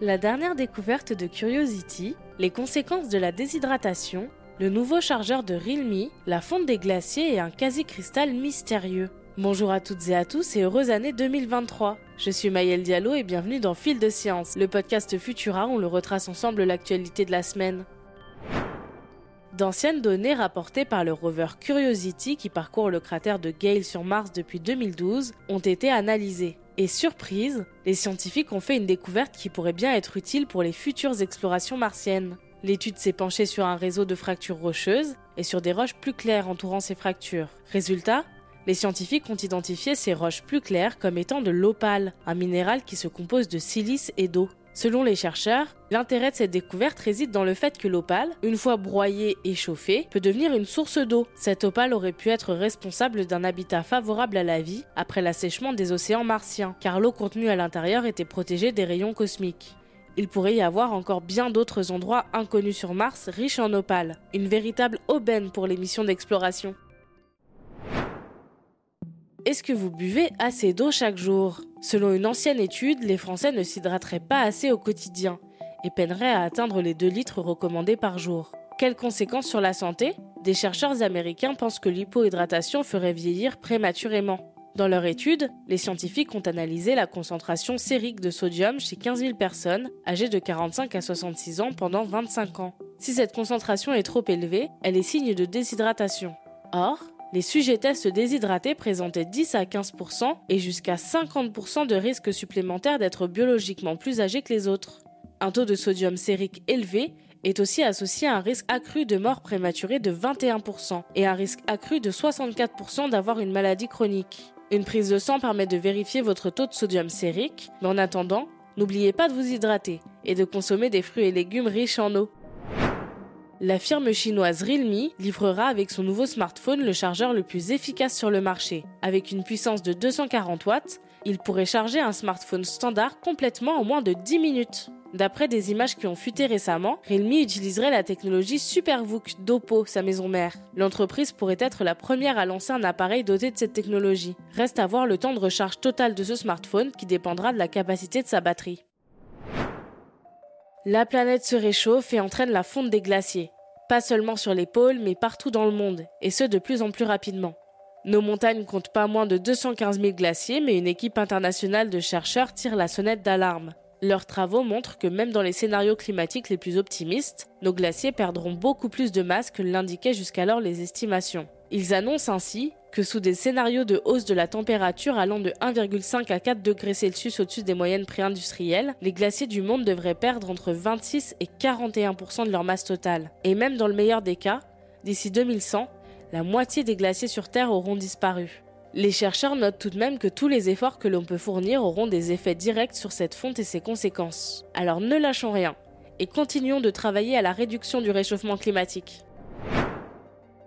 La dernière découverte de Curiosity, les conséquences de la déshydratation, le nouveau chargeur de Realme, la fonte des glaciers et un quasi-cristal mystérieux. Bonjour à toutes et à tous et heureuse année 2023. Je suis Maëlle Diallo et bienvenue dans Fil de Science, le podcast Futura où l'on retrace ensemble l'actualité de la semaine. D'anciennes données rapportées par le rover Curiosity qui parcourt le cratère de Gale sur Mars depuis 2012 ont été analysées. Et surprise, les scientifiques ont fait une découverte qui pourrait bien être utile pour les futures explorations martiennes. L'étude s'est penchée sur un réseau de fractures rocheuses et sur des roches plus claires entourant ces fractures. Résultat, les scientifiques ont identifié ces roches plus claires comme étant de l'opale, un minéral qui se compose de silice et d'eau. Selon les chercheurs, l'intérêt de cette découverte réside dans le fait que l'opale, une fois broyée et chauffée, peut devenir une source d'eau. Cette opale aurait pu être responsable d'un habitat favorable à la vie après l'assèchement des océans martiens, car l'eau contenue à l'intérieur était protégée des rayons cosmiques. Il pourrait y avoir encore bien d'autres endroits inconnus sur Mars riches en opale, une véritable aubaine pour les missions d'exploration. Est-ce que vous buvez assez d'eau chaque jour? Selon une ancienne étude, les Français ne s'hydrateraient pas assez au quotidien et peineraient à atteindre les 2 litres recommandés par jour. Quelles conséquences sur la santé? Des chercheurs américains pensent que l'hypohydratation ferait vieillir prématurément. Dans leur étude, les scientifiques ont analysé la concentration sérique de sodium chez 15 000 personnes âgées de 45 à 66 ans pendant 25 ans. Si cette concentration est trop élevée, elle est signe de déshydratation. Or, les sujets tests déshydratés présentaient 10 à 15% et jusqu'à 50% de risque supplémentaire d'être biologiquement plus âgés que les autres. Un taux de sodium sérique élevé est aussi associé à un risque accru de mort prématurée de 21% et un risque accru de 64% d'avoir une maladie chronique. Une prise de sang permet de vérifier votre taux de sodium sérique, mais en attendant, n'oubliez pas de vous hydrater et de consommer des fruits et légumes riches en eau. La firme chinoise Realme livrera avec son nouveau smartphone le chargeur le plus efficace sur le marché. Avec une puissance de 240 watts, il pourrait charger un smartphone standard complètement en moins de 10 minutes. D'après des images qui ont fuité récemment, Realme utiliserait la technologie SuperVOOC d'Oppo, sa maison mère. L'entreprise pourrait être la première à lancer un appareil doté de cette technologie. Reste à voir le temps de recharge total de ce smartphone qui dépendra de la capacité de sa batterie. La planète se réchauffe et entraîne la fonte des glaciers. Pas seulement sur les pôles, mais partout dans le monde, et ce de plus en plus rapidement. Nos montagnes comptent pas moins de 215 000 glaciers, mais une équipe internationale de chercheurs tire la sonnette d'alarme. Leurs travaux montrent que même dans les scénarios climatiques les plus optimistes, nos glaciers perdront beaucoup plus de masse que l'indiquaient jusqu'alors les estimations. Ils annoncent ainsi que sous des scénarios de hausse de la température allant de 1,5 à 4 degrés Celsius au-dessus des moyennes préindustrielles, les glaciers du monde devraient perdre entre 26 et 41% de leur masse totale. Et même dans le meilleur des cas, d'ici 2100, la moitié des glaciers sur Terre auront disparu. Les chercheurs notent tout de même que tous les efforts que l'on peut fournir auront des effets directs sur cette fonte et ses conséquences. Alors ne lâchons rien et continuons de travailler à la réduction du réchauffement climatique.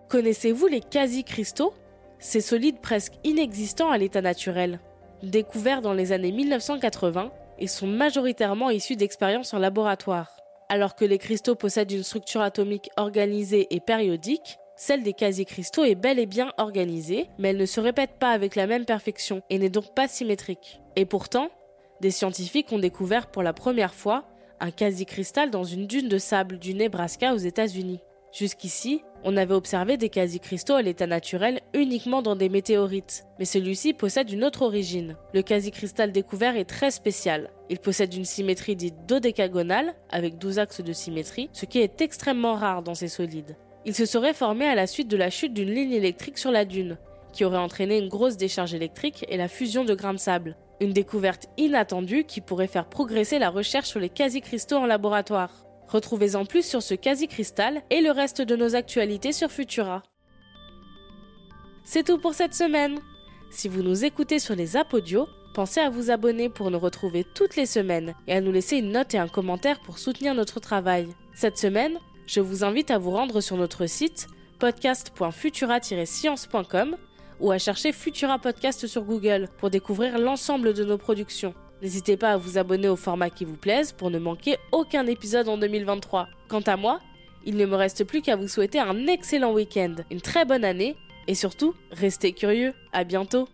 Connaissez-vous les quasi-cristaux? Ces solides presque inexistants à l'état naturel. Découverts dans les années 1980, ils sont majoritairement issus d'expériences en laboratoire. Alors que les cristaux possèdent une structure atomique organisée et périodique, celle des quasi-cristaux est bel et bien organisée, mais elle ne se répète pas avec la même perfection et n'est donc pas symétrique. Et pourtant, des scientifiques ont découvert pour la première fois un quasi-cristal dans une dune de sable du Nebraska aux États-Unis. Jusqu'ici, on avait observé des quasi-cristaux à l'état naturel uniquement dans des météorites, mais celui-ci possède une autre origine. Le quasi-cristal découvert est très spécial. Il possède une symétrie dite dodécagonale, avec 12 axes de symétrie, ce qui est extrêmement rare dans ces solides. Il se serait formé à la suite de la chute d'une ligne électrique sur la dune, qui aurait entraîné une grosse décharge électrique et la fusion de grains de sable. Une découverte inattendue qui pourrait faire progresser la recherche sur les quasi-cristaux en laboratoire. Retrouvez-en plus sur ce quasi-cristal et le reste de nos actualités sur Futura. C'est tout pour cette semaine. Si vous nous écoutez sur les apodios, pensez à vous abonner pour nous retrouver toutes les semaines et à nous laisser une note et un commentaire pour soutenir notre travail. Cette semaine, je vous invite à vous rendre sur notre site podcast.futura-science.com ou à chercher Futura Podcast sur Google pour découvrir l'ensemble de nos productions. N'hésitez pas à vous abonner au format qui vous plaise pour ne manquer aucun épisode en 2023. Quant à moi, il ne me reste plus qu'à vous souhaiter un excellent week-end, une très bonne année et surtout, restez curieux. À bientôt!